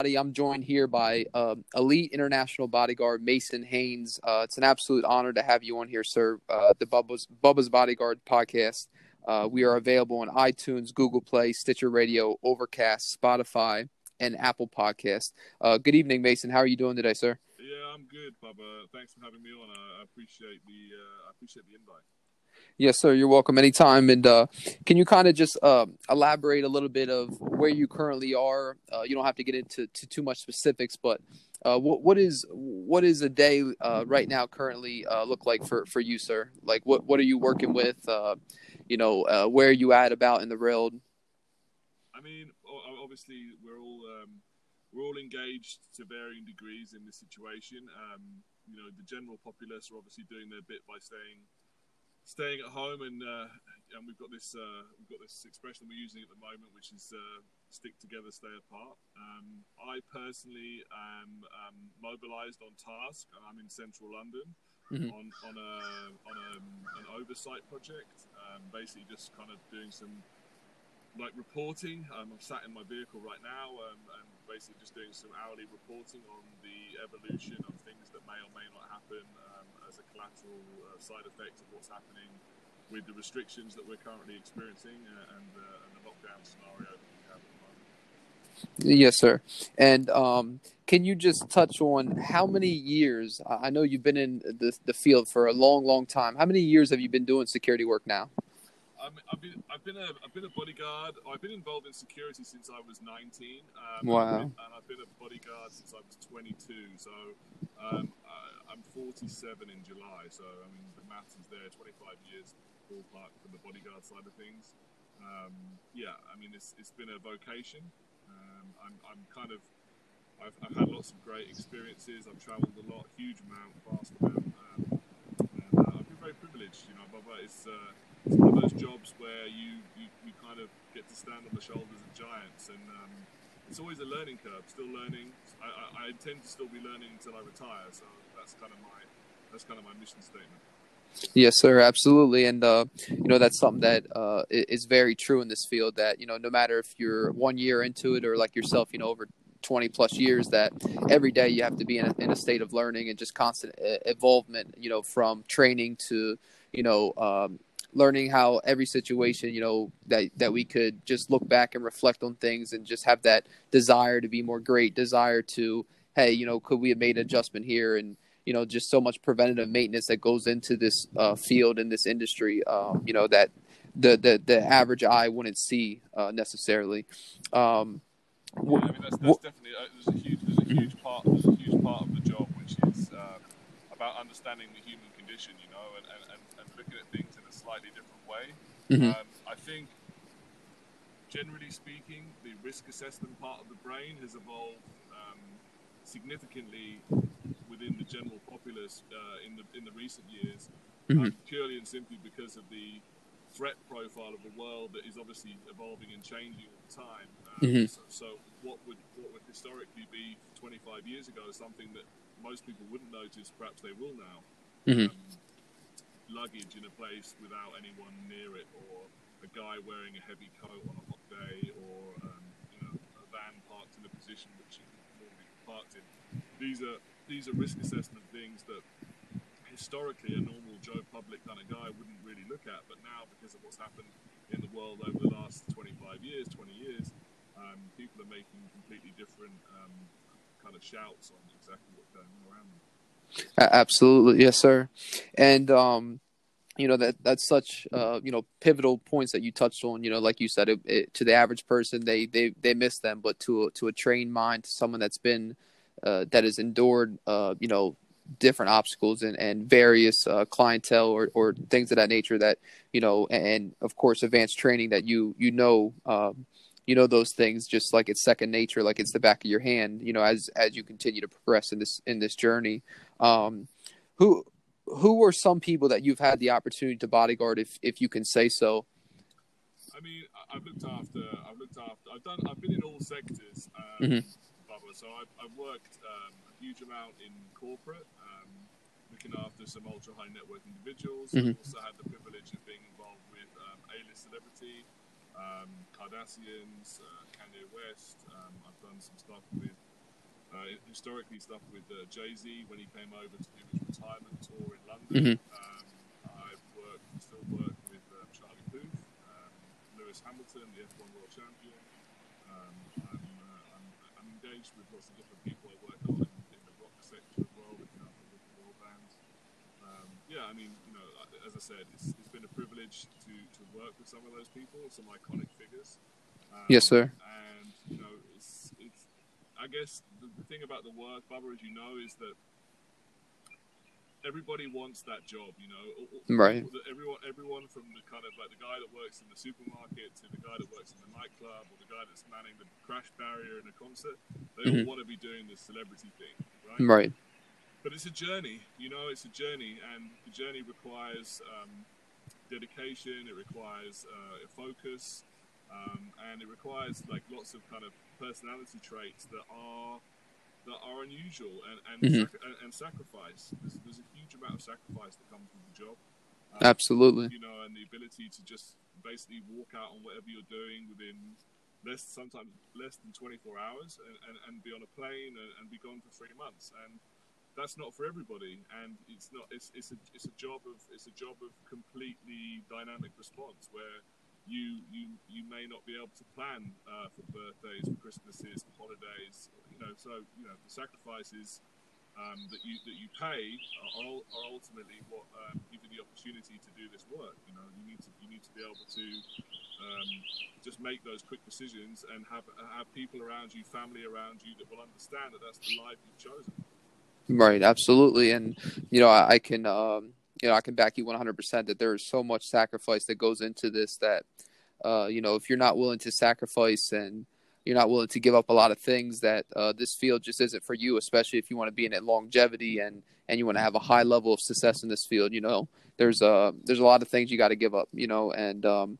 I'm joined here by uh, elite international bodyguard Mason Haynes. Uh, it's an absolute honor to have you on here, sir. Uh, the Bubba's, Bubba's Bodyguard podcast. Uh, we are available on iTunes, Google Play, Stitcher Radio, Overcast, Spotify, and Apple Podcast. Uh, good evening, Mason. How are you doing today, sir? Yeah, I'm good, Bubba. Thanks for having me on. I appreciate the uh, I appreciate the invite. Yes, sir. You're welcome anytime. And uh, can you kind of just uh, elaborate a little bit of where you currently are? Uh, you don't have to get into to too much specifics, but uh, what what is what is a day uh, right now currently uh, look like for, for you, sir? Like what what are you working with? you know, where are you at about in the world? I mean, obviously we're all um, we're all engaged to varying degrees in this situation. Um, you know, the general populace are obviously doing their bit by staying staying at home, and uh, and we've got this uh, we've got this expression we're using at the moment, which is uh, "stick together, stay apart." Um, I personally am um, mobilised on task. And I'm in central London mm-hmm. on on a on a, an oversight project, um, basically just kind of doing some like reporting. Um, I'm sat in my vehicle right now um, and basically just doing some hourly reporting on the evolution of things that may or may not happen um, as a collateral uh, side effect of what's happening with the restrictions that we're currently experiencing uh, and, uh, and, the lockdown scenario that we have at the moment. Yes, sir. And um, can you just touch on how many years? I know you've been in the, the field for a long, long time. How many years have you been doing security work now? I've been I've been a I've been a bodyguard. I've been involved in security since I was 19. Um, wow. And I've been a bodyguard since I was 22. So um, I, am 47 in July. So I mean the maths is there. 25 years ballpark from the bodyguard side of things. Um, yeah, I mean it's it's been a vocation. Um, I'm I'm kind of I've, I've, had lots of great experiences. I've travelled a lot, huge amount, vast amount, um, and uh, I've been very privileged. You know, but it's uh, it's one of those jobs where you, you, you kind of get to stand on the shoulders of giants, and um, it's always a learning curve. Still learning. I, I, I, intend to still be learning until I retire. So that's kind of my that's kind of my mission statement. Yes, sir, absolutely, and uh, you know that's something that uh, is very true in this field. That you know, no matter if you're one year into it or like yourself, you know, over 20 plus years that every day you have to be in a, in a state of learning and just constant involvement you know from training to you know um, learning how every situation you know that that we could just look back and reflect on things and just have that desire to be more great desire to hey you know could we have made an adjustment here? And you know just so much preventative maintenance that goes into this uh, field in this industry um, you know that the, the the average eye wouldn't see uh, necessarily. Um, yeah, I mean that's, that's definitely uh, there's a huge there's a huge part there's a huge part of the job which is uh, about understanding the human condition you know and, and, and looking at things in a slightly different way. Mm-hmm. Um, I think, generally speaking, the risk assessment part of the brain has evolved um, significantly within the general populace uh, in the in the recent years, mm-hmm. um, purely and simply because of the threat profile of the world that is obviously evolving and changing all the time. Um, mm-hmm. so, so, what would what would historically be 25 years ago something that most people wouldn't notice, perhaps they will now. Mm-hmm. Um, luggage in a place without anyone near it, or a guy wearing a heavy coat on a hot day, or um, you know, a van parked in a position which you normally parked in. These are these are risk assessment things that historically a normal Joe Public kind of guy wouldn't really look at, but now because of what's happened in the world over the last 25 years, 20 years, um, people are making completely different um, kind of shouts on exactly what's going on around them. Absolutely, yes, sir. And um, you know that that's such uh, you know pivotal points that you touched on. You know, like you said, it, it, to the average person, they they they miss them, but to a, to a trained mind, to someone that's been uh, that has endured, uh, you know, different obstacles and and various uh, clientele or or things of that nature that you know, and, and of course, advanced training that you you know. Um, you know those things just like it's second nature like it's the back of your hand you know as as you continue to progress in this in this journey um, who who were some people that you've had the opportunity to bodyguard, if if you can say so? I mean, I've looked after. I've looked after. I've done. I've been in all sectors, um, mm-hmm. Bubba. So I've, I've worked um, a huge amount in corporate, um, looking after some ultra high net worth individuals. Mm-hmm. I've also had the privilege of being involved with um, A-list celebrity, um, Kardashians, uh, Kanye West. Um, I've done some stuff with uh, historically stuff with uh, Jay Z when he came over to do his retirement tour in London. Mhm. Um, I've worked, still work with uh, Charlie Puth, um, Lewis Hamilton, the F1 World Champion. Um, I'm, uh, I'm, I'm engaged with lots of different people. I work on in, in the rock sector as well, looking after different world bands. Um, yeah, I mean, you know, as I said, it's, it's been a privilege to, to work with some of those people, some iconic figures. Um, Yes, sir. And you know, it's it's. I guess the, the thing about the work, Bubba, as you know, is that everybody wants that job. You know, Right. Everyone, everyone from the kind of like the guy that works in the supermarket to the guy that works in the nightclub or the guy that's manning the crash barrier in a concert, they Mhm. all want to be doing the celebrity thing, right? Right. But it's a journey you know it's a journey and the journey requires um, dedication it requires uh, focus um, and it requires like lots of kind of personality traits that are that are unusual and and, Mhm. sac- and, and sacrifice there's, there's a huge amount of sacrifice that comes with the job Um, Absolutely. you know and the ability to just basically walk out on whatever you're doing within less sometimes less than 24 hours and, and, and be on a plane and, and be gone for three months and that's not for everybody and it's not it's, it's a it's a job of it's a job of completely dynamic response where you you you may not be able to plan uh, for birthdays for christmases for holidays you know so you know the sacrifices um, that you that you pay are, are ultimately what um, give you the opportunity to do this work you know. You need to you need to be able to um, just make those quick decisions and have have people around you family around you that will understand that that's the life you've chosen Right, absolutely, and you know I, I can um, you know I can back you one hundred percent that there is so much sacrifice that goes into this that uh, you know if you're not willing to sacrifice and you're not willing to give up a lot of things that uh, this field just isn't for you, especially if you want to be in it longevity and and you want to have a high level of success in this field. You know, there's uh there's a lot of things you got to give up. You know, and um,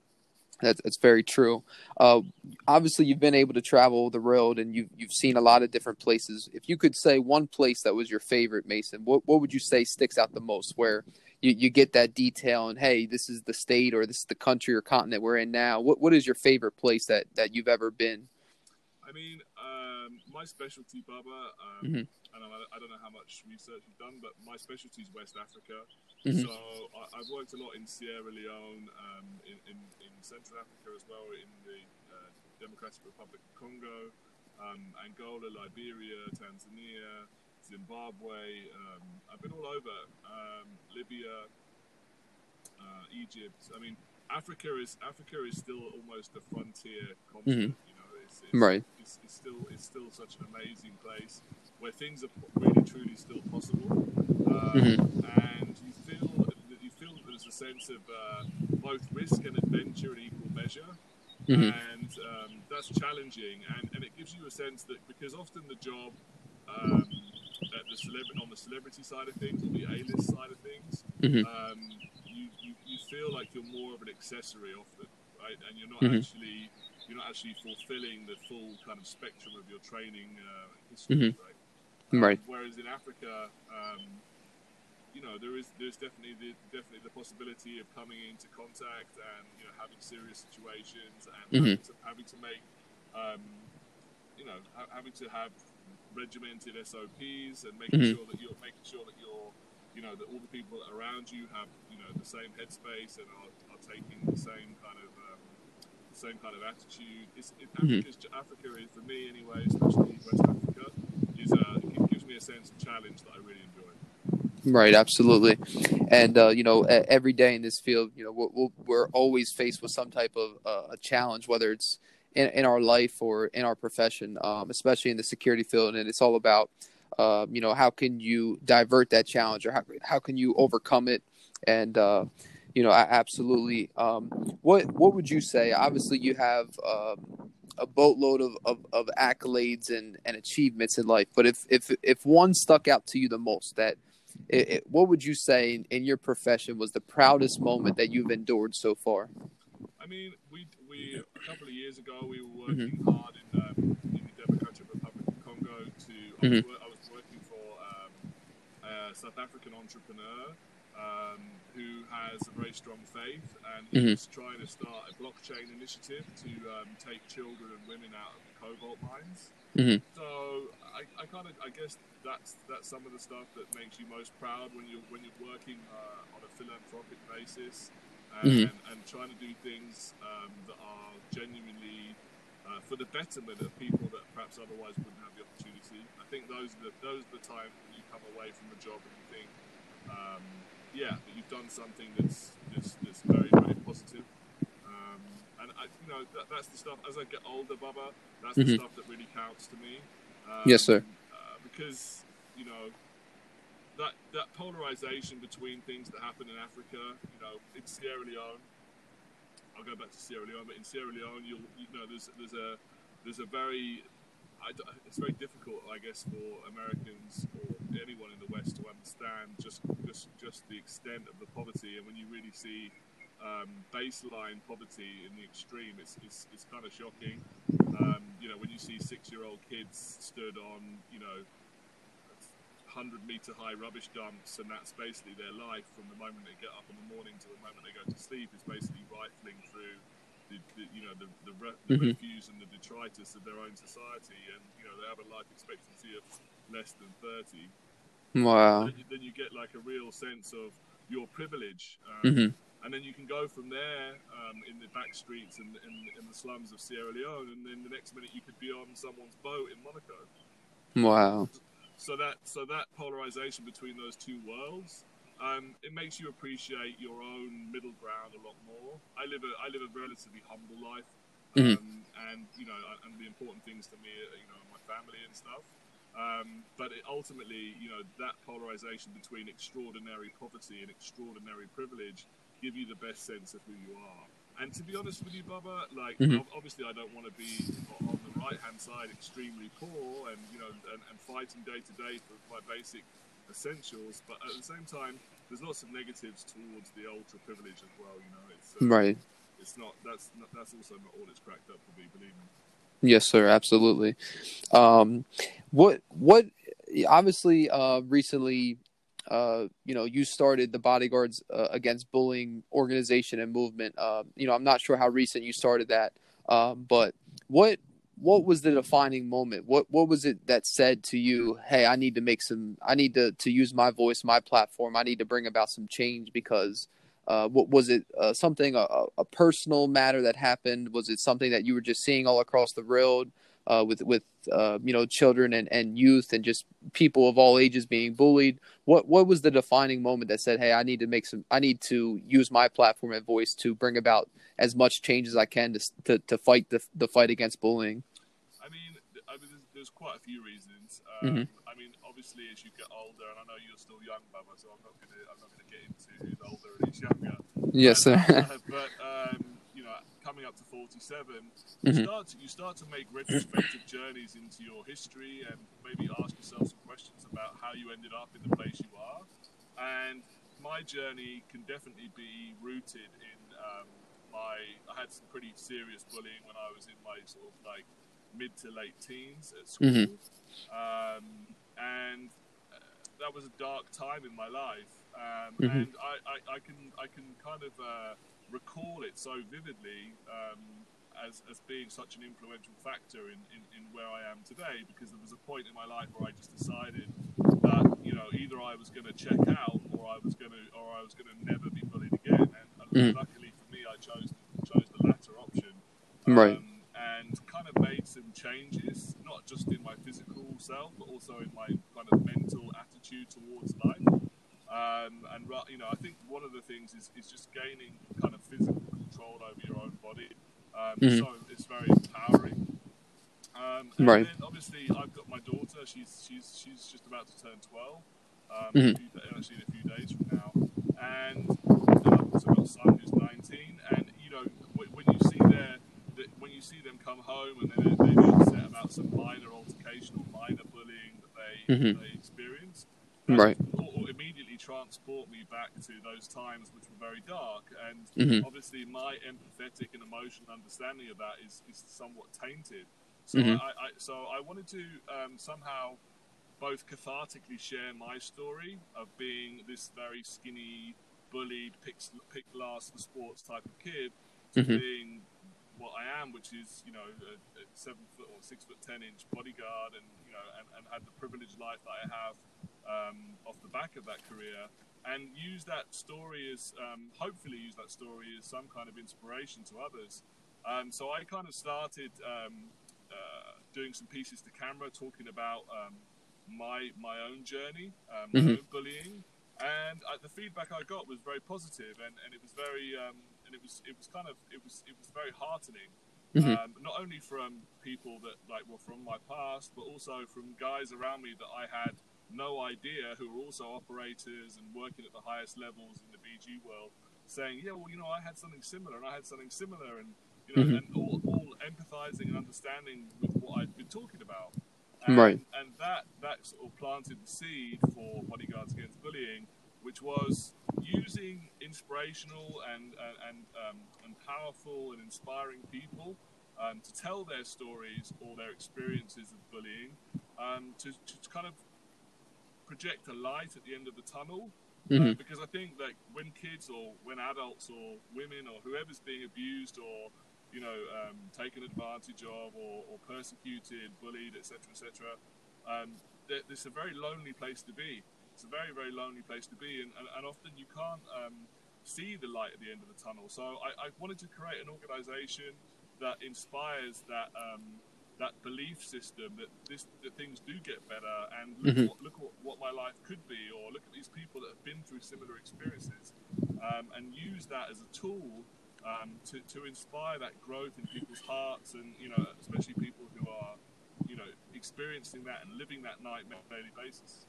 that's that's very true. Uh, obviously, you've been able to travel the road and you've you've seen a lot of different places. If you could say one place that was your favorite, Mason, what what would you say sticks out the most? Where you, you get that detail and hey, this is the state or this is the country or continent we're in now. What what is your favorite place that that you've ever been? I mean, um, my specialty, Bubba, um, Mhm. and I, I don't know how much research you've done, but my specialty is West Africa. Mhm. So I, I've worked a lot in Sierra Leone, um, in, in, in Central Africa as well, in the uh, Democratic Republic of Congo, um, Angola, Liberia, Tanzania, Zimbabwe. Um, I've been all over um, Libya, uh, Egypt. I mean, Africa is Africa is still almost a frontier continent. You know, it's, it's, Right. It's, it's still it's still such an amazing place where things are really truly still possible, um, Mhm. and you feel that you feel that there's a sense of uh, both risk and adventure in equal measure. Mhm. And um, that's challenging, and, and it gives you a sense that because often the job um, at the celeb- on the celebrity side of things or the A-list side of things, Mhm. um, you, you, you feel like you're more of an accessory often, right? And you're not Mhm. actually you're not actually fulfilling the full kind of spectrum of your training uh, history, Mhm. right? Um, Right. Whereas in Africa, um, you know, there is there's definitely the, definitely the possibility of coming into contact and you know having serious situations and having, to, having to make, um, you know, ha- having to have regimented SOPs and making Mhm. sure that you're making sure that you're, you know, that all the people around you have you know the same headspace and are, are taking the same kind of um, same kind of attitude. It's, it, Mhm. Africa is for me anyway, especially West Africa, is uh, it gives me a sense of challenge that I really enjoy. Right, absolutely, and uh, you know, every day in this field, you know, we're, we're- we're always faced with some type of uh, a challenge, whether it's in, in our life or in our profession, um, especially in the security field, and it's all about, uh, you know, how can you divert that challenge, or how how can you overcome it, and uh, you know, I, absolutely. Um, what what would you say? Obviously, you have. Um, a boatload of, of, of accolades and, and achievements in life, but if, if if one stuck out to you the most, that it, it, what would you say in, in your profession was the proudest moment that you've endured so far? I mean, we, we a couple of years ago we were working hard in, um, in the Democratic Republic of Congo. To I, was, Mhm. I was working for um, a South African entrepreneur um, who has a very strong faith, and he Mhm. was trying to start a blockchain initiative to um, take children and women out of the cobalt mines. Mhm. So I, I kind of, I guess that's that's some of the stuff that makes you most proud when you're when you're working uh, on a philanthropic basis and, mm-hmm. and, and, trying to do things um, that are genuinely uh, for the betterment of people that perhaps otherwise wouldn't have the opportunity. I think those are the, those are the times when you come away from a job and you think, um, yeah, that you've done something that's that's, that's very very positive. Um, and I, you know that, that's the stuff. As I get older, Bubba, that's mm-hmm. the stuff that really counts to me. Um, yes, sir. Uh, because you know that that polarization between things that happen in Africa, you know, in Sierra Leone. I'll go back to Sierra Leone, but in Sierra Leone, you'll you know there's there's a there's a very it's very difficult, I guess, for Americans or anyone in the West to understand just just just the extent of the poverty. And when you really see um, baseline poverty in the extreme, it's it's, it's kind of shocking. Um, you know, when you see six-year-old kids stood on, you know, hundred meter high rubbish dumps, and that's basically their life from the moment they get up in the morning to the moment they go to sleep. Is basically rifling through the, the, you know the the, re- the mm-hmm. refuse and the detritus of their own society, and you know they have a life expectancy of less than thirty. Wow. Then you, then you get like a real sense of your privilege. Um, mm-hmm and then you can go from there um, in the back streets and in, in, the slums of Sierra Leone, and then the next minute you could be on someone's boat in Monaco. Wow. So that so that polarization between those two worlds, um, it makes you appreciate your own middle ground a lot more. I live a I live a relatively humble life, mm-hmm. Um, and you know, and the important things to me, are, you know, my family and stuff. Um, but it ultimately, you know, that polarization between extraordinary poverty and extraordinary privilege give you the best sense of who you are. And to be honest with you, Bubba, like mm-hmm. obviously I don't want to be on the right hand side extremely poor and you know and, and fighting day to day for my basic essentials, but at the same time, there's lots of negatives towards the ultra privilege as well. You know, it's uh, right. It's not that's not, that's also not all it's cracked up to be. Believe me. Yes, sir. Absolutely. Um, what what obviously uh, recently uh, you know, you started the Bodyguards uh, Against Bullying organization and movement. Uh, you know, I'm not sure how recent you started that, um, but what what was the defining moment? What what was it that said to you, "Hey, I need to make some. I need to to use my voice, my platform. I need to bring about some change." Because uh, what was it? Uh, something a, a personal matter that happened? Was it something that you were just seeing all across the world? Uh, with with uh, you know children and, and youth and just people of all ages being bullied. What what was the defining moment that said, "Hey, I need to make some. I need to use my platform and voice to bring about as much change as I can to to, to fight the the fight against bullying." I mean, I mean there's, there's quite a few reasons. Um, mm-hmm. I mean, obviously, as you get older, and I know you're still young, Bubba, so I'm not gonna I'm not gonna get into who's older and who's younger. Yes, sir. but um, coming up to 47, you, mm-hmm. start to, you start to make retrospective journeys into your history and maybe ask yourself some questions about how you ended up in the place you are. And my journey can definitely be rooted in um, my. I had some pretty serious bullying when I was in my sort of like mid to late teens at school, mm-hmm. um, and uh, that was a dark time in my life. Um, mm-hmm. And I, I, I, can I can kind of uh, recall it so vividly um, as, as being such an influential factor in, in, in, where I am today because there was a point in my life where I just decided that you know either I was going to check out or I was going to or I was going to never be bullied again. And, mm. luckily for me I chose chose the latter option. Um, right and kind of made some changes not just in my physical self but also in my kind of mental attitude towards life um, and you know, I think one of the things is, is just gaining kind of physical control over your own body. Um, mm-hmm. So it's very empowering. Um, and right. then obviously I've got my daughter. She's she's she's just about to turn twelve. Um, mm-hmm. few, actually, in a few days from now. And uh, I've also got a son who's nineteen. And you know, when, you see their when you see them come home and they they get upset about some minor altercation or minor bullying that they mm-hmm. they experience, right Will immediately transport me back to those times which were very dark. And mm-hmm. obviously, my empathetic and emotional understanding of that is, is somewhat tainted. So, mm-hmm. I, I, so I wanted to um, somehow both cathartically share my story of being this very skinny, bullied, picked, pick last for sports type of kid to mm-hmm. being what I am, which is you know a, a seven foot or six foot ten inch bodyguard, and you know and, and had the privileged life that I have um, off the back of that career, and use that story as um, hopefully use that story as some kind of inspiration to others. Um, so I kind of started um, uh, doing some pieces to camera, talking about um, my my own journey, um, my mm-hmm. own bullying, and uh, the feedback I got was very positive, and, and it was very um, and it was it was kind of it was it was very heartening. Mm-hmm. Um, not only from people that like were from my past, but also from guys around me that I had no idea who are also operators and working at the highest levels in the BG world, saying, "Yeah, well, you know, I had something similar, and I had something similar," and you know, mm-hmm. and all, all, empathizing and understanding with what I've been talking about. And, right. And that that sort of planted the seed for Bodyguards Against Bullying, which was using inspirational and and and, um, and powerful and inspiring people um, to tell their stories or their experiences of bullying, um, to, to kind of project a light at the end of the tunnel. Mm-hmm. Uh, because I think that when kids or when adults or women or whoever's being abused or you know um, taken advantage of or, or persecuted, bullied, etc., etc., um, it's a very lonely place to be. It's a very very lonely place to be, and, and, and often you can't um, see the light at the end of the tunnel. So I, I wanted to create an organisation that inspires that um, that belief system that this that things do get better and look, mm-hmm. what, look what, what, my life could be or look at these people that have been through similar experiences um, and use that as a tool um, to, to inspire that growth in people's hearts and you know especially people who are you know experiencing that and living that nightmare on a daily basis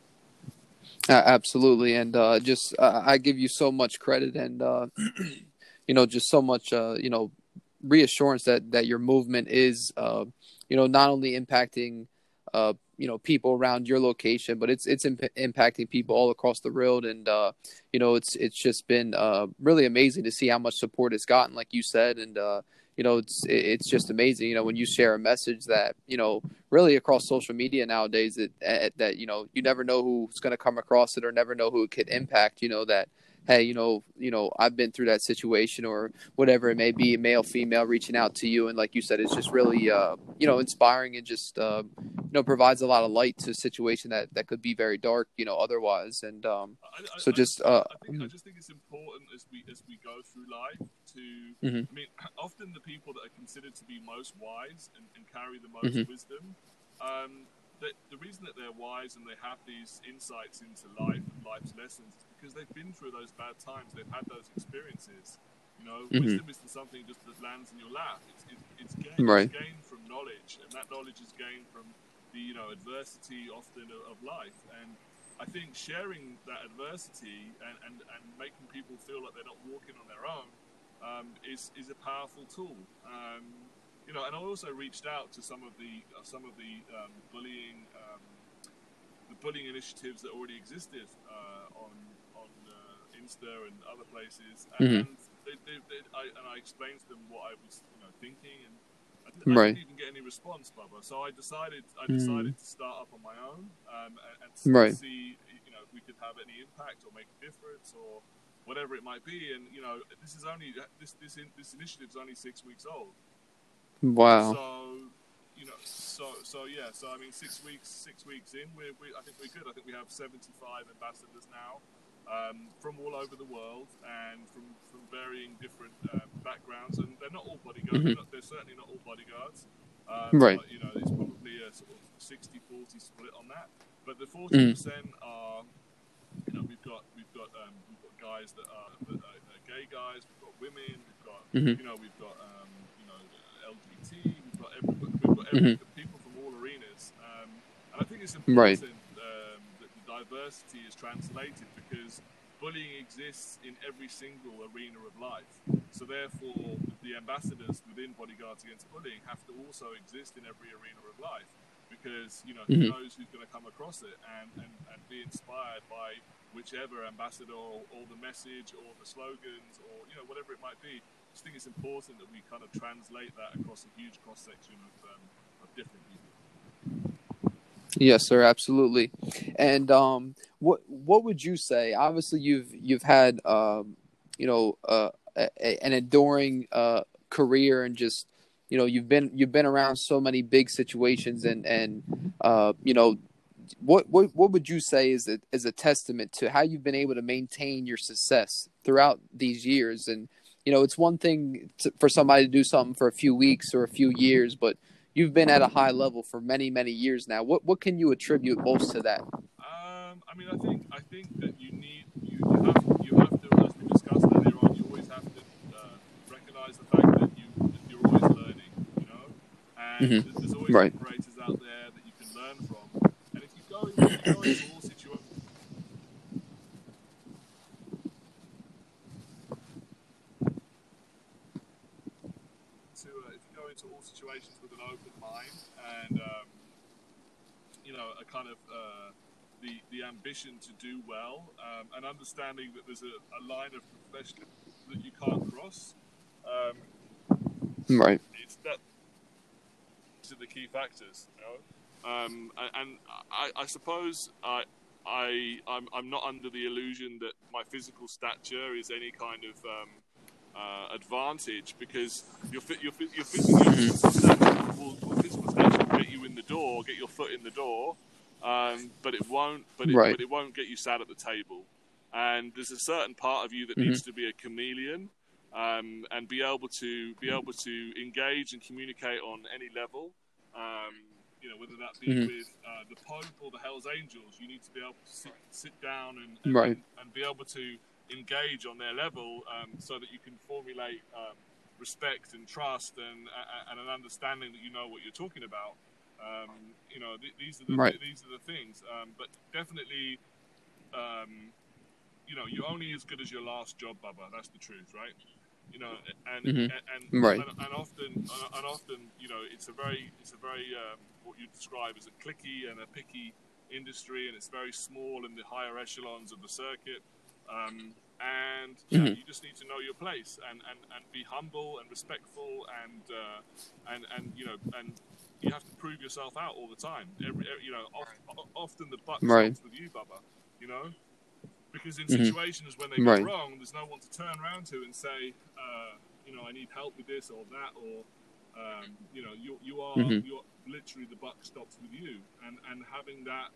uh, absolutely and uh, just uh, i give you so much credit and uh, you know just so much uh, you know reassurance that that your movement is uh, you know, not only impacting, uh, you know, people around your location, but it's it's imp- impacting people all across the world, and uh, you know, it's it's just been uh, really amazing to see how much support it's gotten, like you said, and uh, you know, it's it's just amazing, you know, when you share a message that you know, really across social media nowadays, that that you know, you never know who's going to come across it or never know who it could impact, you know, that hey, you know, you know, I've been through that situation or whatever it may be, male, female, reaching out to you, and like you said, it's just really, uh, you know, inspiring and just, uh, you know, provides a lot of light to a situation that that could be very dark, you know, otherwise. And um, I, I, so just, uh, I, think, I just think it's important as we as we go through life to, mm-hmm. I mean, often the people that are considered to be most wise and, and carry the most mm-hmm. wisdom. Um, the, the reason that they're wise and they have these insights into life and life's lessons is because they've been through those bad times. They've had those experiences. You know, mm-hmm. wisdom isn't something just that lands in your lap. It's, it, it's, gained, right. it's gained from knowledge, and that knowledge is gained from the you know adversity often of, of life. And I think sharing that adversity and, and, and making people feel like they're not walking on their own um, is is a powerful tool. Um, you know, and I also reached out to some of the uh, some of the um, bullying um, the bullying initiatives that already existed uh, on Insta and other places, and, mm-hmm. they, they, they, I, and I explained to them what I was, you know, thinking, and I didn't, right. I didn't even get any response, Bubba. So I decided, I mm. decided mm. to start up on my own um, and, and right. see, you know, if we could have any impact or make a difference or whatever it might be. And you know, this is only this this in, this initiative is only six weeks old. Wow. So you know, so so yeah, so I mean, six weeks six weeks in, we we I think we're good. I think we have seventy five ambassadors now um, from all over the world and from, from varying different um, backgrounds. And they're not all bodyguards. Mm-hmm. They're, certainly not all bodyguards. Um, right. But, you know, it's probably a sort of 60-40 split on that. But the 40% mm. are, you know, we've got we've got um, we've got guys that are, that are, that are gay guys. We've got women. We've got mm-hmm. you know we've got um, you know LGBT. We've got every, we've got every, mm-hmm. people from all arenas. Um, and I think it's important. Right diversity is translated because bullying exists in every single arena of life. So therefore, the ambassadors within Bodyguards Against Bullying have to also exist in every arena of life because you know who mm-hmm. knows who's going to come across it and, and, and be inspired by whichever ambassador or, or, the message or the slogans or you know whatever it might be. Just think it's important that we kind of translate that across a huge cross section of, um, of different people. Yes, sir, absolutely. And um, what what would you say? Obviously, you've you've had um, you know uh, a, an enduring uh, career and just you know you've been you've been around so many big situations and and uh, you know what what what would you say is a, is a testament to how you've been able to maintain your success throughout these years and you know it's one thing to, for somebody to do something for a few weeks or a few years but you've been at a high level for many many years now what what can you attribute most to that um, i mean i think i think that you need you, you have you have to as we discussed earlier on you always have to uh, recognize the fact that you that you're always learning you know and mm-hmm. there's always right. operators out there that you can learn from and if you go, you go into all situations into all situations with an open mind and um, you know a kind of uh, the the ambition to do well um, and understanding that there's a, a, line of profession that you can't cross. Um, right. It's that. These are the key factors. You know? Um, and I, I suppose I. I, I'm, I'm not under the illusion that my physical stature is any kind of um, uh, advantage because your your your physical mm-hmm. will, will physical stature will get you in the door, get your foot in the door, um, but it won't. But it, right. but it won't get you sat at the table. And there's a certain part of you that mm-hmm. needs to be a chameleon um, and be able to be able to engage and communicate on any level. Um, you know, whether that be mm-hmm. with uh, the Pope or the Hell's Angels, you need to be able to sit, sit down and and, right. and, be able to engage on their level um, so that you can formulate um, respect and trust and, and an understanding that you know what you're talking about. Um, you know, th- these are the right. these are the things. Um, but definitely, um, you know, you're only as good as your last job, Bubba. That's the truth, right? You know, and mm-hmm. and, and, right. and, and often and often, you know, it's a very it's a very um, what you describe as a clicky and a picky industry, and it's very small in the higher echelons of the circuit. Um, and mm-hmm. you just need to know your place and, and, and be humble and respectful and uh, and and you know and you have to prove yourself out all the time. Every, you know, often the buck right. stops with you, Bubba. You know, because in mm-hmm. situations when they go right. wrong, there's no one to turn around to and say, uh, you know, I need help with this or that, or um, you know, you you are mm-hmm. you're literally the buck stops with you, and and having that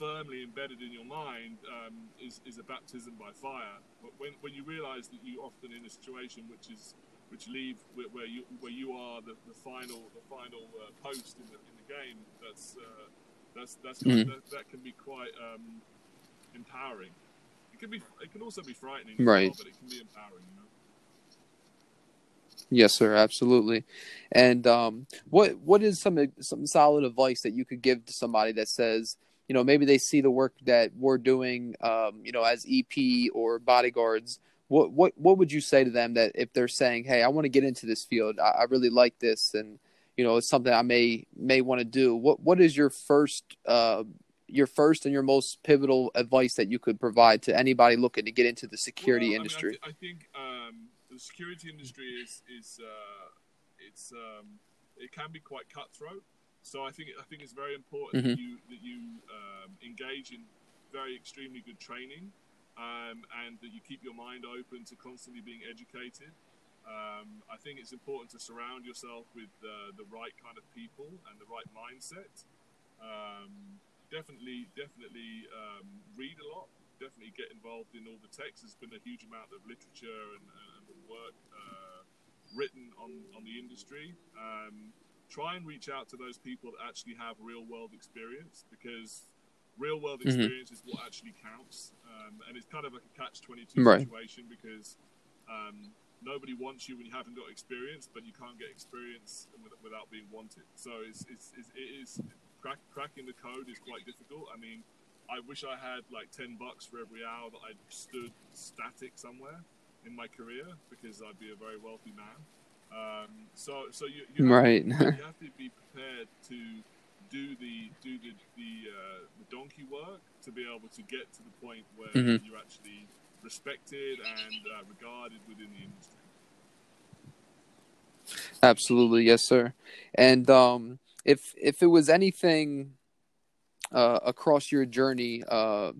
firmly embedded in your mind um, is, is a baptism by fire. But when, when you realise that you often in a situation which is which leave where, where you where you are the, the final the final uh, post in the, in the game, that's uh, that's that's mm-hmm. that, that, can be quite um, empowering. It can be it can also be frightening, right? Well, but it can be empowering. You know? Yes, sir, absolutely. And um, what what is some some solid advice that you could give to somebody that says, you know maybe they see the work that we're doing um, you know as ep or bodyguards what what what would you say to them that if they're saying hey i want to get into this field. I, I, really like this and you know it's something i may may want to do. What what is your first uh, your first and your most pivotal advice that you could provide to anybody looking to get into the security well, industry I, th- I think um, the security industry is is uh, it's um, it can be quite cutthroat. So I think I think it's very important mm-hmm. that you that you um, engage in very extremely good training, um, and that you keep your mind open to constantly being educated. Um, I think it's important to surround yourself with uh, the right kind of people and the right mindset. Um, definitely, definitely um, read a lot. Definitely get involved in all the texts. There's been a huge amount of literature and, and work uh, written on, on the industry. Um, try and reach out to those people that actually have real world experience because real world mm-hmm. experience mm-hmm. is what actually counts. Um, and it's kind of like a catch 22 right. situation because um, nobody wants you when you haven't got experience, but you can't get experience without being wanted. So it's, it's, it's it is crack, cracking the code is quite difficult. I mean, I wish I had like 10 bucks for every hour that I stood static somewhere in my career because I'd be a very wealthy man. Um, so, so you, you, have right. you have to be prepared to do the do the the, uh, the, donkey work to be able to get to the point where mm-hmm. you're actually respected and uh, regarded within the industry. Absolutely, yes, sir. And um, if if it was anything uh, across your journey uh,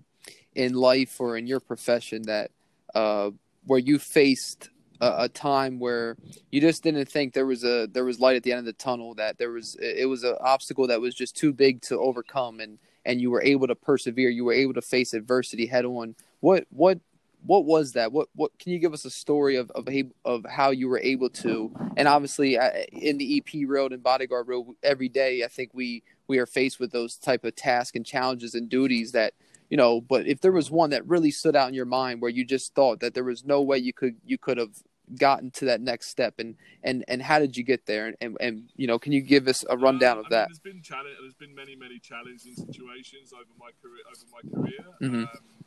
in life or in your profession that uh, where you faced a, a, time where you just didn't think there was a there was light at the end of the tunnel that there was it was an obstacle that was just too big to overcome and and you were able to persevere. You were able to face adversity head on. What what what was that? What what can you give us a story of of, of how you were able to? And obviously uh, in the ep road and bodyguard road every day i think we we are faced with those type of tasks and challenges and duties that you know but if there was one that really stood out in your mind where you just thought that there was no way you could you could have gotten to that next step and and and how did you get there? And and, and you know can you give us a rundown of that mean, there's been challenge there's been many many challenging situations over my career over my career. Mm-hmm. um,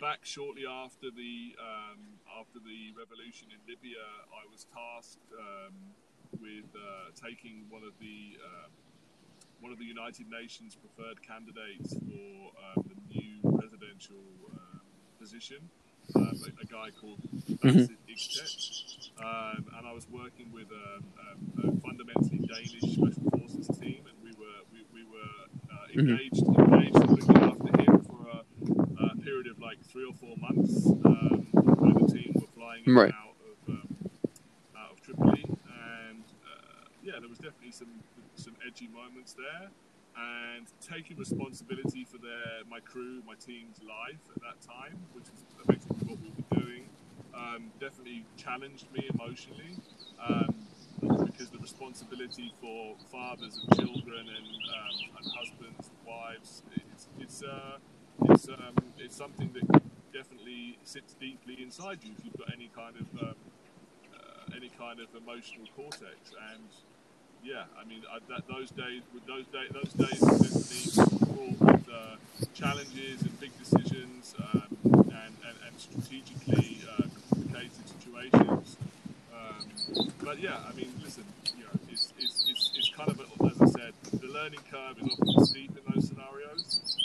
back shortly after the um, after the revolution in Libya I was tasked um, with uh, taking one of the uh, one of the United Nations preferred candidates for um, the new presidential um, position um, a, a, guy called mm-hmm. um, and I was working with a, a, a, fundamentally Danish special forces team, and we were we, we were uh, mm-hmm. engaged engaged looking after him for a, a, period of like three or four months. Um, where the team were flying in right. out of um, out of Tripoli, and uh, yeah, there was definitely some some edgy moments there and taking responsibility for their my crew, my team's life at that time, which was effectively what we were doing, um, definitely challenged me emotionally. Um, because the responsibility for fathers and children and, um, and husbands and wives, it's it's uh, it's, um, it's something that definitely sits deeply inside you if you've got any kind of um, uh, any kind of emotional cortex and yeah, I mean I, that, those days, with those days, those days definitely brought with uh, challenges and big decisions um, and, and, and, strategically uh, complicated situations. Um, but yeah, I mean, listen, you know, it's, it's, it's, it's kind of a, as I said, the learning curve is often steep in those scenarios,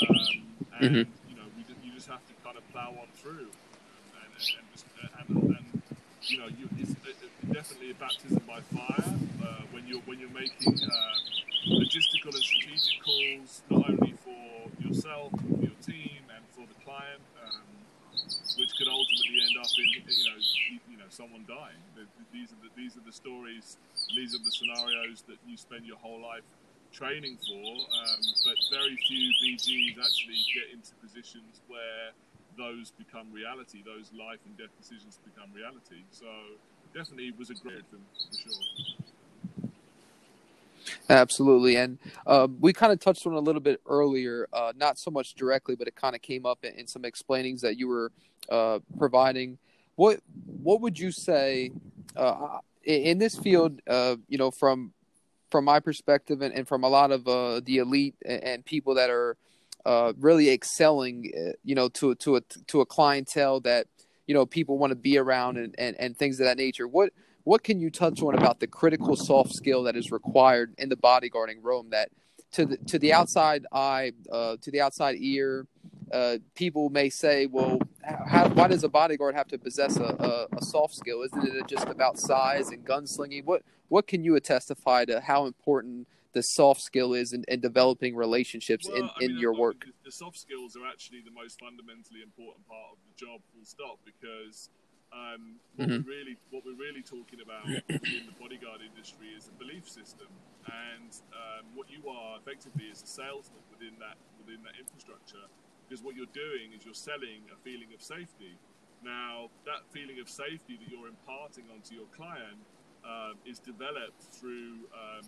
um, and mm-hmm. you know, we, you just have to kind of plow on through, and, and, just, and, and you know, you, it's, definitely a baptism by fire uh, when you're when you're making uh, logistical and strategic calls, not only for yourself, for your team, and for the client, um, which could ultimately end up in you know you, know someone dying. These are the these are the stories, these are the scenarios that you spend your whole life training for. Um, but very few BGs actually get into positions where those become reality. Those life and death decisions become reality. So definitely was a great for sure. Absolutely, and uh, we kind of touched on a little bit earlier, uh, not so much directly, but it kind of came up in, in some explainings that you were uh, providing. What what would you say uh, in this field? Uh, you know, from from my perspective, and, and from a lot of the elite and, and, people that are really excelling, you know, to to a to a clientele that you know people want to be around and, and, and things of that nature. What what can you touch on about the critical soft skill that is required in the bodyguarding realm that to the to the outside eye uh, to the outside ear uh, people may say well how, why does a bodyguard have to possess a, a, a, soft skill isn't it just about size and gunslinging what what can you testify to how important the soft skill is in, in developing relationships well, in, I mean, in your work. The soft skills are actually the most fundamentally important part of the job, full stop, because um, what, mm-hmm. we're really, what we're really talking about in the bodyguard industry is a belief system. And um, what you are effectively is a salesman within that, within that infrastructure, because what you're doing is you're selling a feeling of safety. Now, that feeling of safety that you're imparting onto your client um, is developed through um,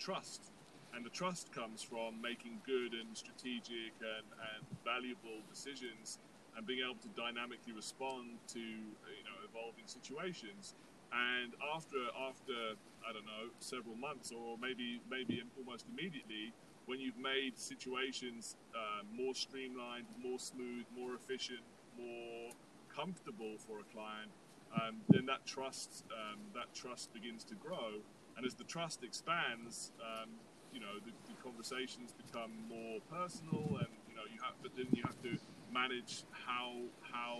trust. And the trust comes from making good and strategic and, and valuable decisions and being able to dynamically respond to you know evolving situations. And after after I don't know several months or maybe maybe almost immediately, when you've made situations uh, more streamlined, more smooth, more efficient, more comfortable for a client, um, then that trust um, that trust begins to grow, and as the trust expands, um, you know, the, the, conversations become more personal, and you know, you have, but then you have to manage how how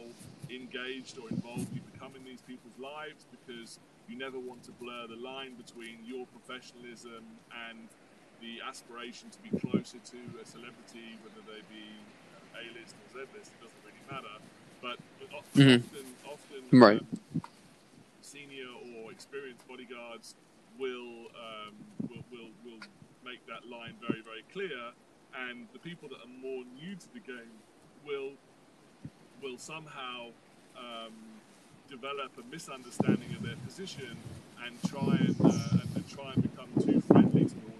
engaged or involved you become in these people's lives because you never want to blur the line between your professionalism and the aspiration to be closer to a celebrity, whether they be A-list or Z-list, it doesn't really matter. But often, mm-hmm. often, often right. Um, senior or experienced bodyguards will, um, will, will, will make that line very, very clear. And the people that are more new to the game will, will somehow um, develop a misunderstanding of their position and try and, uh, and try and become too friendly towards. And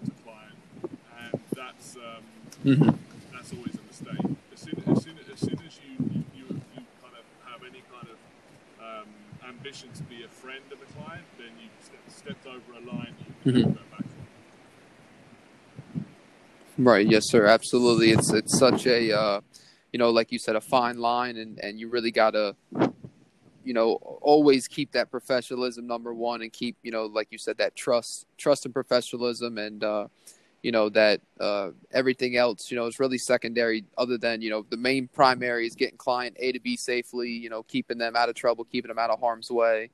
that's, um, mm-hmm. that's always a mistake. As soon as, soon, as, soon as you, you, you, you kind of have any kind of um, ambition to be a friend of a client, then you've stepped over a line you mm-hmm. Right. Yes, sir. Absolutely. It's it's such a uh, you know, like you said, a fine line, and and you really gotta you know always keep that professionalism number one and keep you know like you said that trust trust and professionalism and uh you know that uh everything else you know is really secondary other than you know the main primary is getting client a to b safely you know keeping them out of trouble keeping them out of harm's way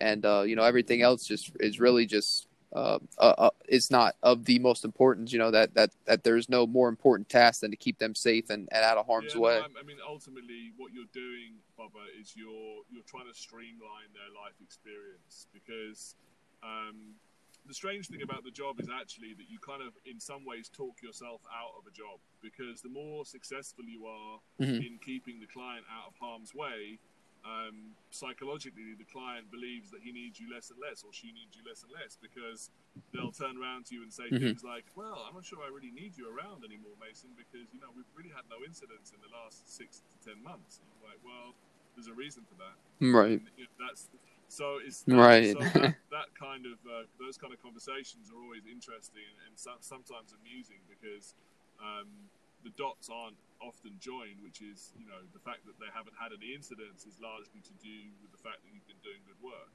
and uh you know everything else just is really just uh, uh, uh, it's not of the most importance. You know that that that there's no more important task than to keep them safe and, and out of harm's yeah, way. No, I mean, ultimately, what you're doing, Bubba, is you're you're trying to streamline their life experience because. Um, the strange thing about the job is actually that you kind of, in some ways, talk yourself out of a job because the more successful you are mm-hmm. in keeping the client out of harm's way, um, psychologically the client believes that he needs you less and less or she needs you less and less because they'll turn around to you and say mm-hmm. things like well i'm not sure i really need you around anymore mason because you know we've really had no incidents in the last six to ten months and i'm like well there's a reason for that right and, you know, that's so it's that, right so that, that, kind of uh, those kind of conversations are always interesting and, and so, sometimes amusing because um, the dots aren't often joined, which is you know the fact that they haven't had any incidents is largely to do with the fact that you've been doing good work.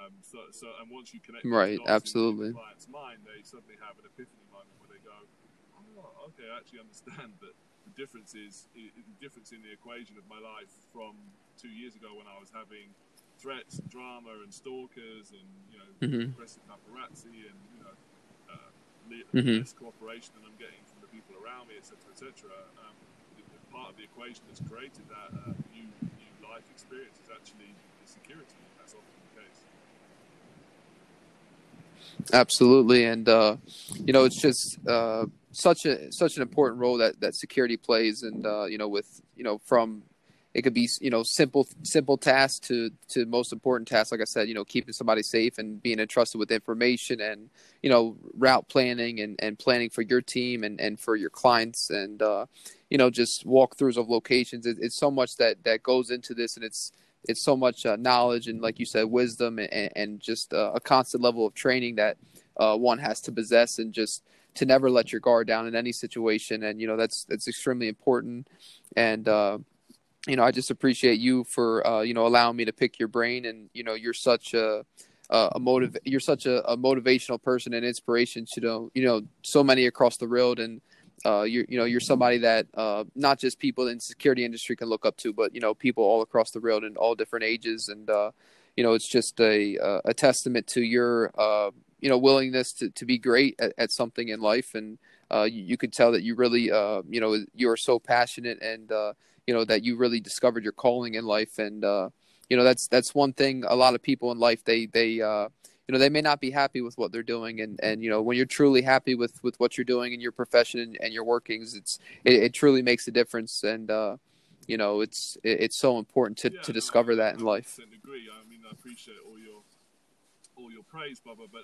Um, so, so, and once you connect right, absolutely, the client's mind, they suddenly have an epiphany moment where they go, "Oh, okay, I actually understand that the difference is the difference in the equation of my life from two years ago when I was having threats and drama and stalkers and you know mm-hmm. aggressive paparazzi and you know uh, mm-hmm. less cooperation than I'm getting from the people around me, etc., etc. Um, part of the equation that's created that uh, new, new life experience is actually the security, that's often the case. Absolutely, and uh, you know, it's just uh, such a such an important role that that security plays, and uh, you know, with you know, from it could be you know simple simple tasks to to most important tasks like i said you know keeping somebody safe and being entrusted with information and you know route planning and and planning for your team and and for your clients and uh you know just walkthroughs of locations. It, it's so much that that goes into this and it's it's so much uh, knowledge and like you said wisdom and, and just uh, a constant level of training that uh, one has to possess and just to never let your guard down in any situation. And you know that's that's extremely important. And uh you know, I just appreciate you for uh, you know allowing me to pick your brain, and you know, you're such a a motive. You're such a, a motivational person and inspiration to know you know so many across the road, and uh, you're you know you're somebody that uh, not just people in security industry can look up to, but you know people all across the world in all different ages, and uh, you know it's just a a testament to your uh, you know willingness to, to be great at, at something in life, and uh, you, you could tell that you really uh, you know you are so passionate and you know that you really discovered your calling in life. And uh, you know that's that's one thing a lot of people in life they they uh, you know they may not be happy with what they're doing. And and you know when you're truly happy with with what you're doing in your profession and, and your workings it's it, it, truly makes a difference. And uh, you know it's it, it's so important to, yeah, to discover no, that in life. agree. I mean I appreciate all your all your praise Bubba but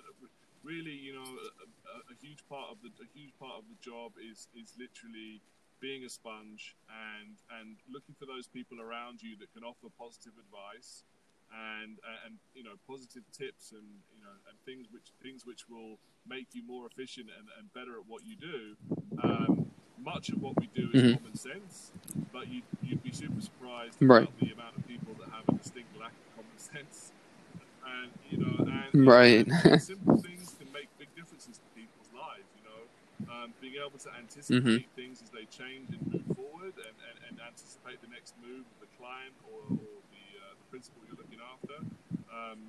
really you know a, a huge part of the a huge part of the job is is literally being a sponge and and looking for those people around you that can offer positive advice and and you know positive tips and you know and things which things which will make you more efficient and, and better at what you do. Um, much of what we do is mm-hmm. common sense, but you'd, you'd be super surprised right. about the amount of people that have a distinct lack of common sense. And you know, and, right. and simple things can make big differences to people's lives. You know, um, being able to anticipate mm-hmm. things as they change and move forward and, and, and anticipate the next move of the client or, or the, uh, the principal you're looking after. Um,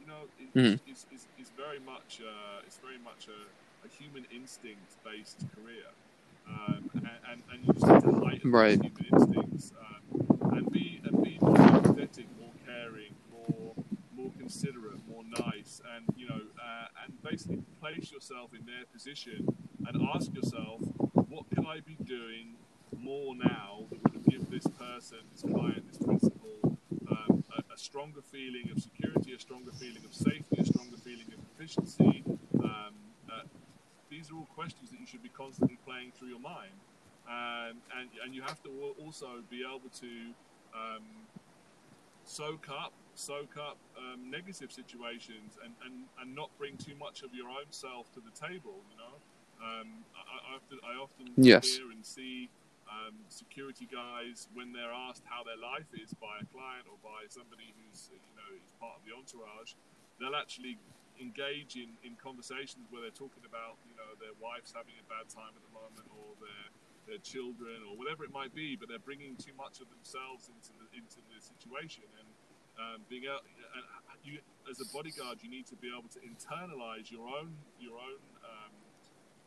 you know, it, mm-hmm. it's, it's, it's, very much uh, it's very much a, a human instinct based career, um, and, and, and, you just have to right. those human instincts um, and be and be more empathetic, more caring, more more considerate, more nice, and you know, uh, and basically place yourself in their position and ask yourself, what can I be doing more now that would give this person, this client, this principal, um, a, a, stronger feeling of security, a stronger feeling of safety, a stronger feeling of efficiency. Um, uh, these are all questions that you should be constantly playing through your mind, um, and and you have to also be able to um, soak up soak up um, negative situations and, and, and not bring too much of your own self to the table. You know, um, I, I, often I often yes. hear and see um, security guys when they're asked how their life is by a client or by somebody who's you know is part of the entourage, they'll actually engage in, in conversations where they're talking about you know their wife's having a bad time at the moment or their their children or whatever it might be, but they're bringing too much of themselves into the into the situation and um, being able, uh, you, as a bodyguard, you need to be able to internalize your own your own um,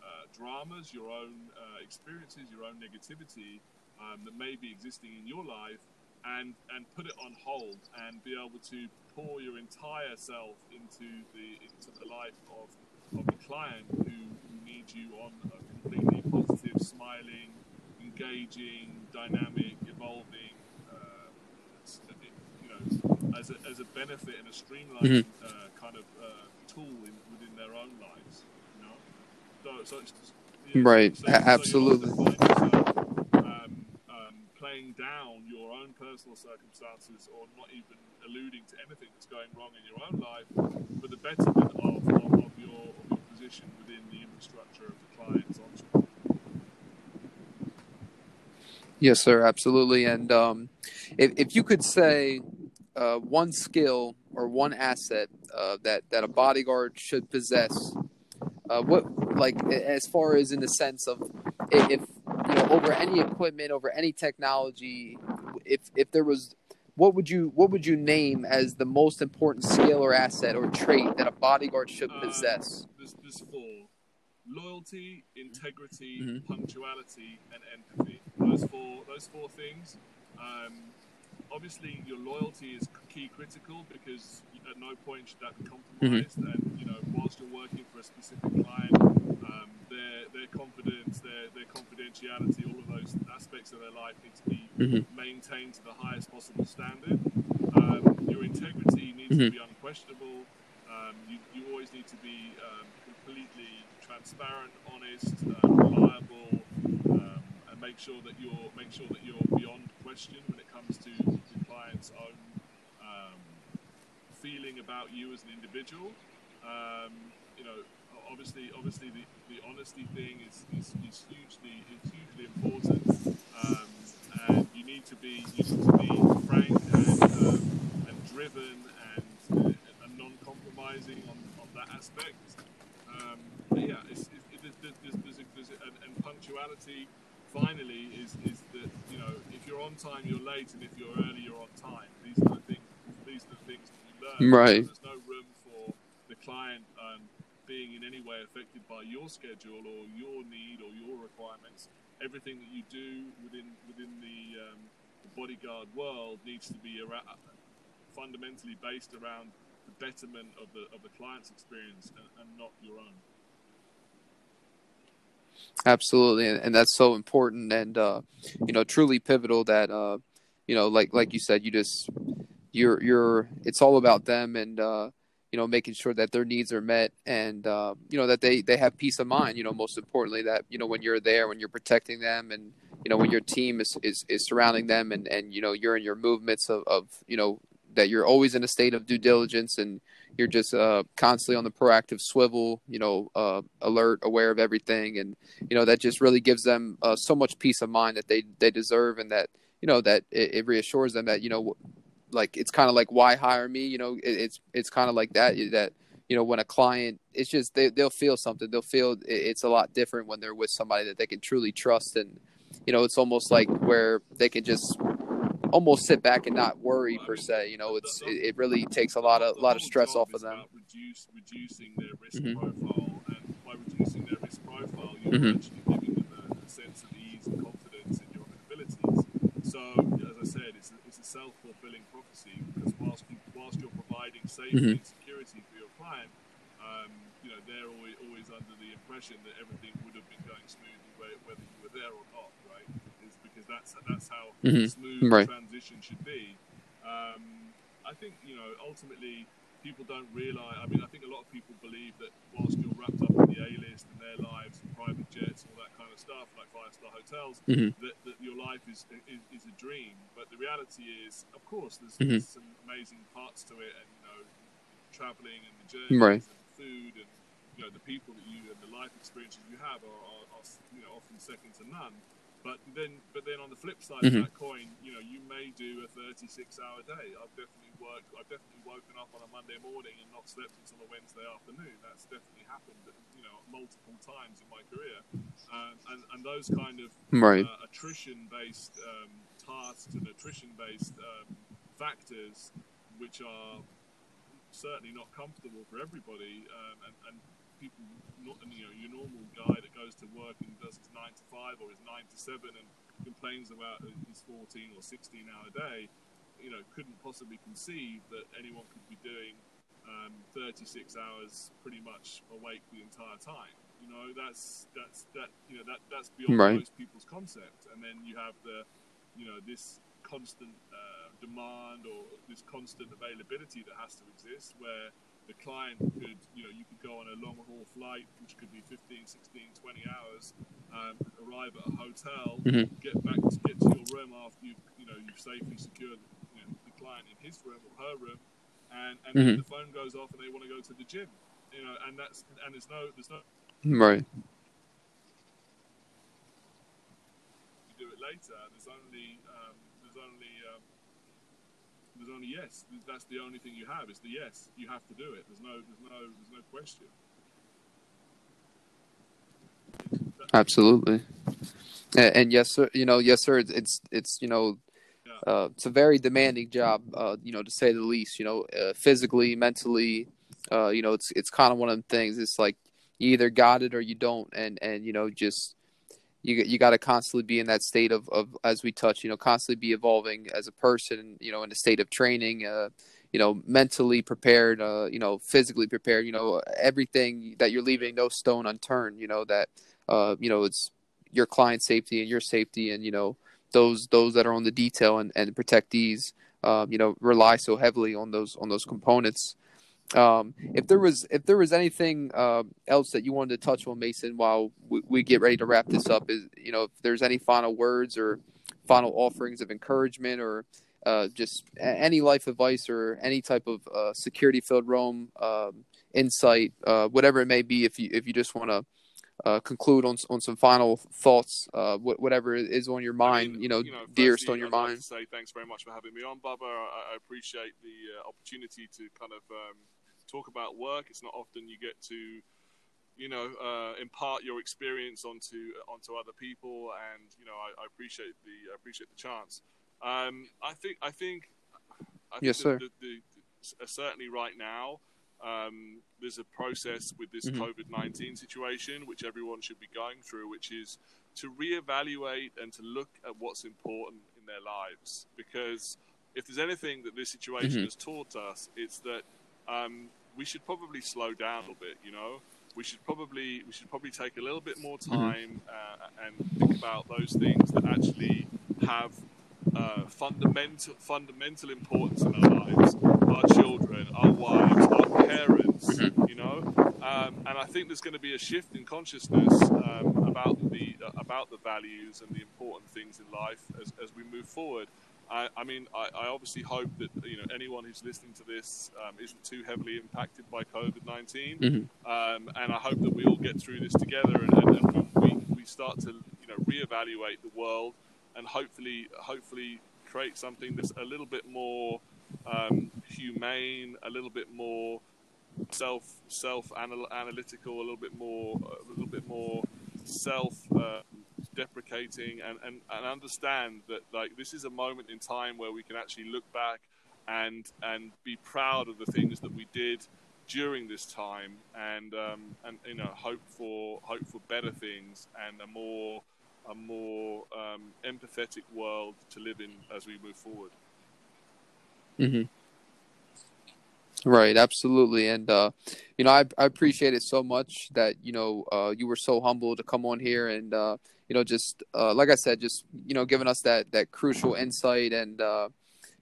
uh, dramas, your own uh, experiences, your own negativity um, that may be existing in your life, and and put it on hold and be able to pour your entire self into the into the life of of the client who, who needs you on a completely positive, smiling, engaging, dynamic, evolving as a, as a benefit and a streamlined mm-hmm. uh, kind of uh, tool in, within their own lives. Know, so, so it's just, you know, right, so, absolutely. So um, um, playing down your own personal circumstances, or not even alluding to anything that's going wrong in your own life, for the betterment of, of, of, your, of your position within the infrastructure of the client's entourage. Yes, sir, absolutely. And um, if, if you could say uh, one skill or one asset uh, that that a bodyguard should possess? Uh, what like as far as in the sense of if you know over any equipment, over any technology, if if there was what would you what would you name as the most important skill or asset or trait that a bodyguard should uh, possess? there's, there's four: loyalty, integrity, mm-hmm. punctuality, and empathy. Those four those four things. Um, obviously your loyalty is key critical because at no point should that be compromised. Mm-hmm. And you know, whilst for a specific client, um, their their confidence, their their confidentiality, all of those aspects of their life need to be mm-hmm. maintained to the highest possible standard. Um, your integrity needs mm-hmm. to be unquestionable. Um, you, you always need to be um, completely transparent, honest, uh, reliable, um, and make sure that you're make sure that you're beyond question when it comes to the client's own um, feeling about you as an individual. Um, you know, obviously, obviously, the, the honesty thing is, is, is hugely is hugely important, um, and you need to be you need to be frank and, um, and driven and, uh, and non-compromising on, on that aspect. Um, yeah, it's, it, it, there's, there's, a, there's a, and, and punctuality finally is, is that you know if you're on time you're late and if you're early you're on time. These are the things these are the things that you learn. Right. There's no room for the client um, being in any way affected by your schedule or your need or your requirements everything that you do within within the, um, the bodyguard world needs to be fundamentally based around the betterment of the of the client's experience and, and not your own Absolutely, and, and that's so important, and uh, you know, truly pivotal. That uh, you know, like like you said, you just you're you're. It's all about them, and uh, you know, making sure that their needs are met, and uh, you know that they they have peace of mind. You know, most importantly, that you know when you're there, when you're protecting them, and you know when your team is is, is surrounding them, and and you know you're in your movements of, of you know that you're always in a state of due diligence and you're just uh, constantly on the proactive swivel, you know, uh, alert, aware of everything, and you know that just really gives them uh, so much peace of mind that they they deserve, and that you know that it, it reassures them that you know, like it's kind of like why hire me, you know, it, it's it's kind of like that that you know when a client, it's just they they'll feel something, they'll feel it's a lot different when they're with somebody that they can truly trust, and you know it's almost like where they can just almost sit back and not worry per se. You know, it's it, it really takes a lot of a lot of stress off of them. Reduce, reducing their risk mm-hmm. profile, and by reducing their risk profile, you're mm-hmm. actually giving them a, a, sense of ease and confidence in your abilities. So, as I said, it's a, it's a self fulfilling prophecy because whilst whilst you're providing safety mm-hmm. and security for your client, um, you know, they're always, always under the impression that everything would have been going smoothly whether you were there or not, right? Is because that's that's how mm-hmm. smooth right. the transition should be. Um, I think you know ultimately people don't realize. I mean, I think a lot of people believe that whilst you're wrapped up in the A list and their lives and private jets and all that kind of stuff, like five star hotels, mm-hmm. that, that your life is, is, is a dream. But the reality is, of course, there's, mm-hmm. there's some amazing parts to it, and you know, traveling and the journey right. and food and you know the people that you and the life experiences you have are, are, are you know often second to none. But then, but then on the flip side mm-hmm. of that coin, you know, you may do a 36-hour day. I've definitely worked. I've definitely woken up on a Monday morning and not slept until a Wednesday afternoon. That's definitely happened, you know, multiple times in my career. Um, and and those kind of right. uh, attrition-based um, tasks and attrition-based um, factors, which are certainly not comfortable for everybody, um, and, and people, not, you know, your normal guy that goes to work and does his nine to five or his nine to seven and complains about his 14 or 16 hour day, you know, couldn't possibly conceive that anyone could be doing um, 36 hours pretty much awake the entire time. You know, that's that's that you know that that's beyond right. most people's concept. And then you have the, you know, this constant uh, demand or this constant availability that has to exist where the client could, you know, you could go on a long haul flight, which could be 15, 16, 20 hours, um, arrive at a hotel, mm-hmm. get back to get to your room after you've, you know, you've safely secured you know, the client in his room or her room, and, and mm-hmm. the phone goes off and they want to go to the gym, you know, and that's, and there's no, there's no. Right. You do it later. There's only, um, there's only there's only yes. That's the only thing you have. It's the yes. You have to do it. There's no. There's no. There's no question. Absolutely. And, and yes, sir. You know, yes, sir. It's it's, it's you know, yeah. uh, it's a very demanding job. Uh, you know, to say the least. You know, uh, physically, mentally. Uh, you know, it's it's kind of one of the things. It's like you either got it or you don't, and and you know, just you you got to constantly be in that state of, of as we touch you know constantly be evolving as a person you know in a state of training uh, you know mentally prepared uh, you know physically prepared you know everything that you're leaving no stone unturned you know that uh, you know it's your client safety and your safety and you know those those that are on the detail and, and protectees um, you know rely so heavily on those on those components um, if there was if there was anything uh, else that you wanted to touch on, Mason, while we, we, get ready to wrap this up, is you know if there's any final words or final offerings of encouragement or uh, just any life advice or any type of uh, security filled Rome um, insight, uh, whatever it may be, if you if you just want to uh, conclude on on some final thoughts, uh, whatever is on your mind, I mean, you, know, you know, dearest on your I'd mind. Like say thanks very much for having me on, Bubba. I, I appreciate the uh, opportunity to kind of um, talk about work. It's not often you get to, you know, uh, impart your experience onto onto other people, and you know, I, I appreciate the I appreciate the chance. Um, I think I think, I think yes, sir. The, the, the, certainly right now, um, there's a process with this mm-hmm. COVID 19 situation, which everyone should be going through, which is to reevaluate and to look at what's important in their lives. Because if there's anything that this situation mm-hmm. has taught us, it's that um, we should probably slow down a little bit. You know, we should probably we should probably take a little bit more mm-hmm. time uh, and think about those things that actually have uh, fundamental fundamental importance in our lives. Our children, our wives, our parents. Mm-hmm. You know, um, and I think there's going to be a shift in consciousness um, about the uh, about the values and the important things in life as, as we move forward. I, I mean, I, I, obviously hope that you know anyone who's listening to this um, isn't too heavily impacted by COVID 19 mm-hmm. um, and I hope that we all get through this together and, and, and we, we start to you know reevaluate the world and hopefully hopefully create something that's a little bit more um, humane, a little bit more self self analytical, a little bit more a little bit more self. Uh, deprecating and, and, and understand that like this is a moment in time where we can actually look back and and be proud of the things that we did during this time and um, and you know hope for hope for better things and a more a more um, empathetic world to live in as we move forward. Mm-hmm. Right, absolutely, and uh, you know, I, I appreciate it so much that you know uh, you were so humble to come on here and uh, you know just uh, like I said, just you know giving us that that crucial insight and uh,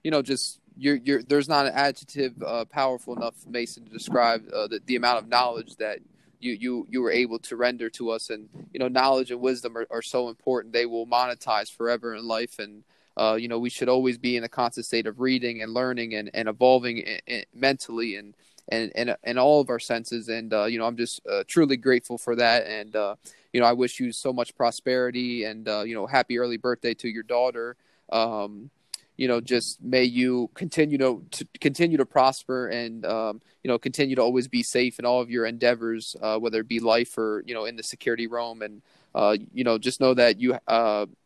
you know just you're, you're there's not an adjective uh, powerful enough, Mason, to describe uh, the the amount of knowledge that you you you were able to render to us, and you know knowledge and wisdom are, are so important. They will monetize forever in life, and uh, you know we should always be in a constant state of reading and learning and, and evolving in, in, mentally and and and and all of our senses. And uh, you know I'm just uh, truly grateful for that, and uh, you know I wish you so much prosperity and uh, you know happy early birthday to your daughter. Um, you know, just may you continue to, to continue to prosper and um, you know continue to always be safe in all of your endeavors, uh, whether it be life or you know in the security realm. And you know, just know that you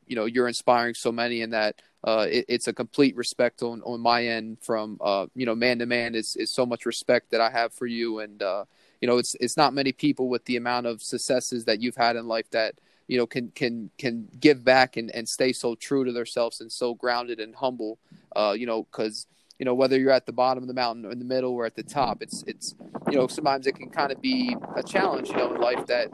you know you're inspiring so many, and that uh, it, it's a complete respect on, on my end from uh, you know man to man. it's, is so much respect that I have for you, and uh, you know it's it's not many people with the amount of successes that you've had in life that you know can can can give back and, and stay so true to themselves and so grounded and humble uh, you know because you know whether you're at the bottom of the mountain or in the middle or at the top it's it's you know sometimes it can kind of be a challenge you know in life that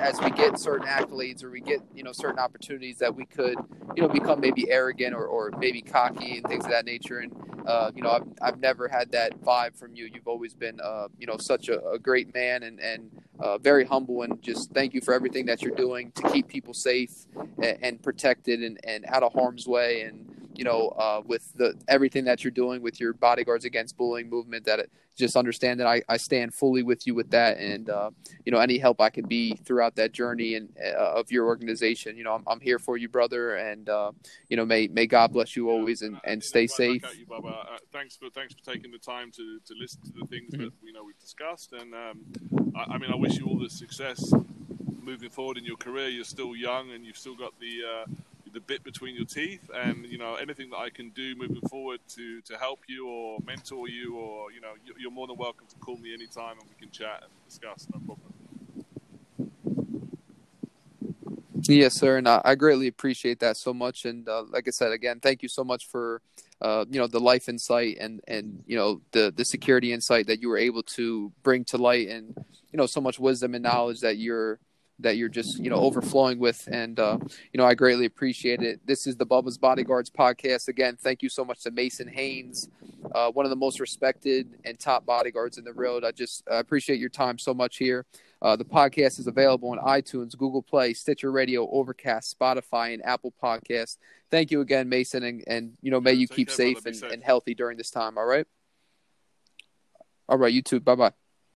as we get certain accolades or we get you know certain opportunities that we could you know become maybe arrogant or, or maybe cocky and things of that nature. And uh, you know I've, I've never had that vibe from you. You've always been uh, you know such a, a great man and and uh, very humble and just thank you for everything that you're doing to keep people safe and, and protected and, and out of harm's way. And you know, uh, with the everything that you're doing with your bodyguards against bullying movement. That it, just understand that I, I stand fully with you with that, and uh, you know, any help I can be throughout that journey and uh, of your organization. You know, I'm, I'm here for you, brother, and uh, you know, may may God bless you always and, and stay safe. You, uh, thanks for thanks for taking the time to, to listen to the things mm-hmm. that we know we've discussed, and um, I, I mean, I wish you all the success moving forward in your career. You're still young, and you've still got the uh, the bit between your teeth and you know anything that i can do moving forward to to help you or mentor you or you know you're more than welcome to call me anytime and we can chat and discuss no problem. Yes sir and i, greatly appreciate that so much and uh, like i said again thank you so much for uh, you know the life insight and and you know the the security insight that you were able to bring to light and you know so much wisdom and knowledge that you're that you're just you know overflowing with and uh, you know i greatly appreciate it. This is the bubba's bodyguards podcast. Again thank you so much to mason haynes uh, one of the most respected and top bodyguards in the road i just I appreciate your time so much here. Uh, the podcast is available on itunes google play stitcher radio overcast spotify and apple podcast thank you again mason and, and you know may you keep safe and, safe. and healthy during this time all right? All right you too. Bye bye